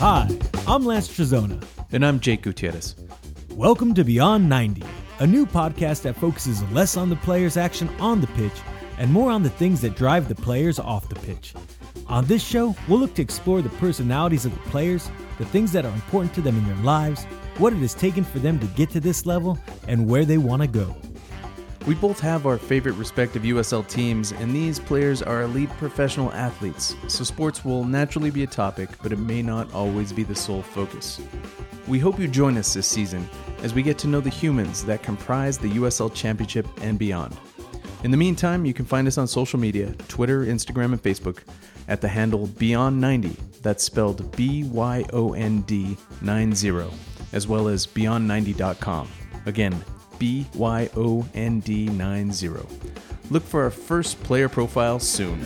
Hi, I'm Lance Trezona. And I'm Jake Gutierrez. Welcome to Beyond 90, a new podcast that focuses less on the players' action on the pitch and more on the things that drive the players off the pitch. On this show, we'll look to explore the personalities of the players, the things that are important to them in their lives, what it has taken for them to get to this level, and where they want to go. We both have our favorite respective USL teams, and these players are elite professional athletes, so sports will naturally be a topic, but it may not always be the sole focus. We hope you join us this season as we get to know the humans that comprise the USL Championship and beyond. In the meantime, you can find us on social media Twitter, Instagram, and Facebook at the handle Beyond90, that's spelled B Y O N D 90, as well as Beyond90.com. Again, B Y O N D 90. Look for our first player profile soon.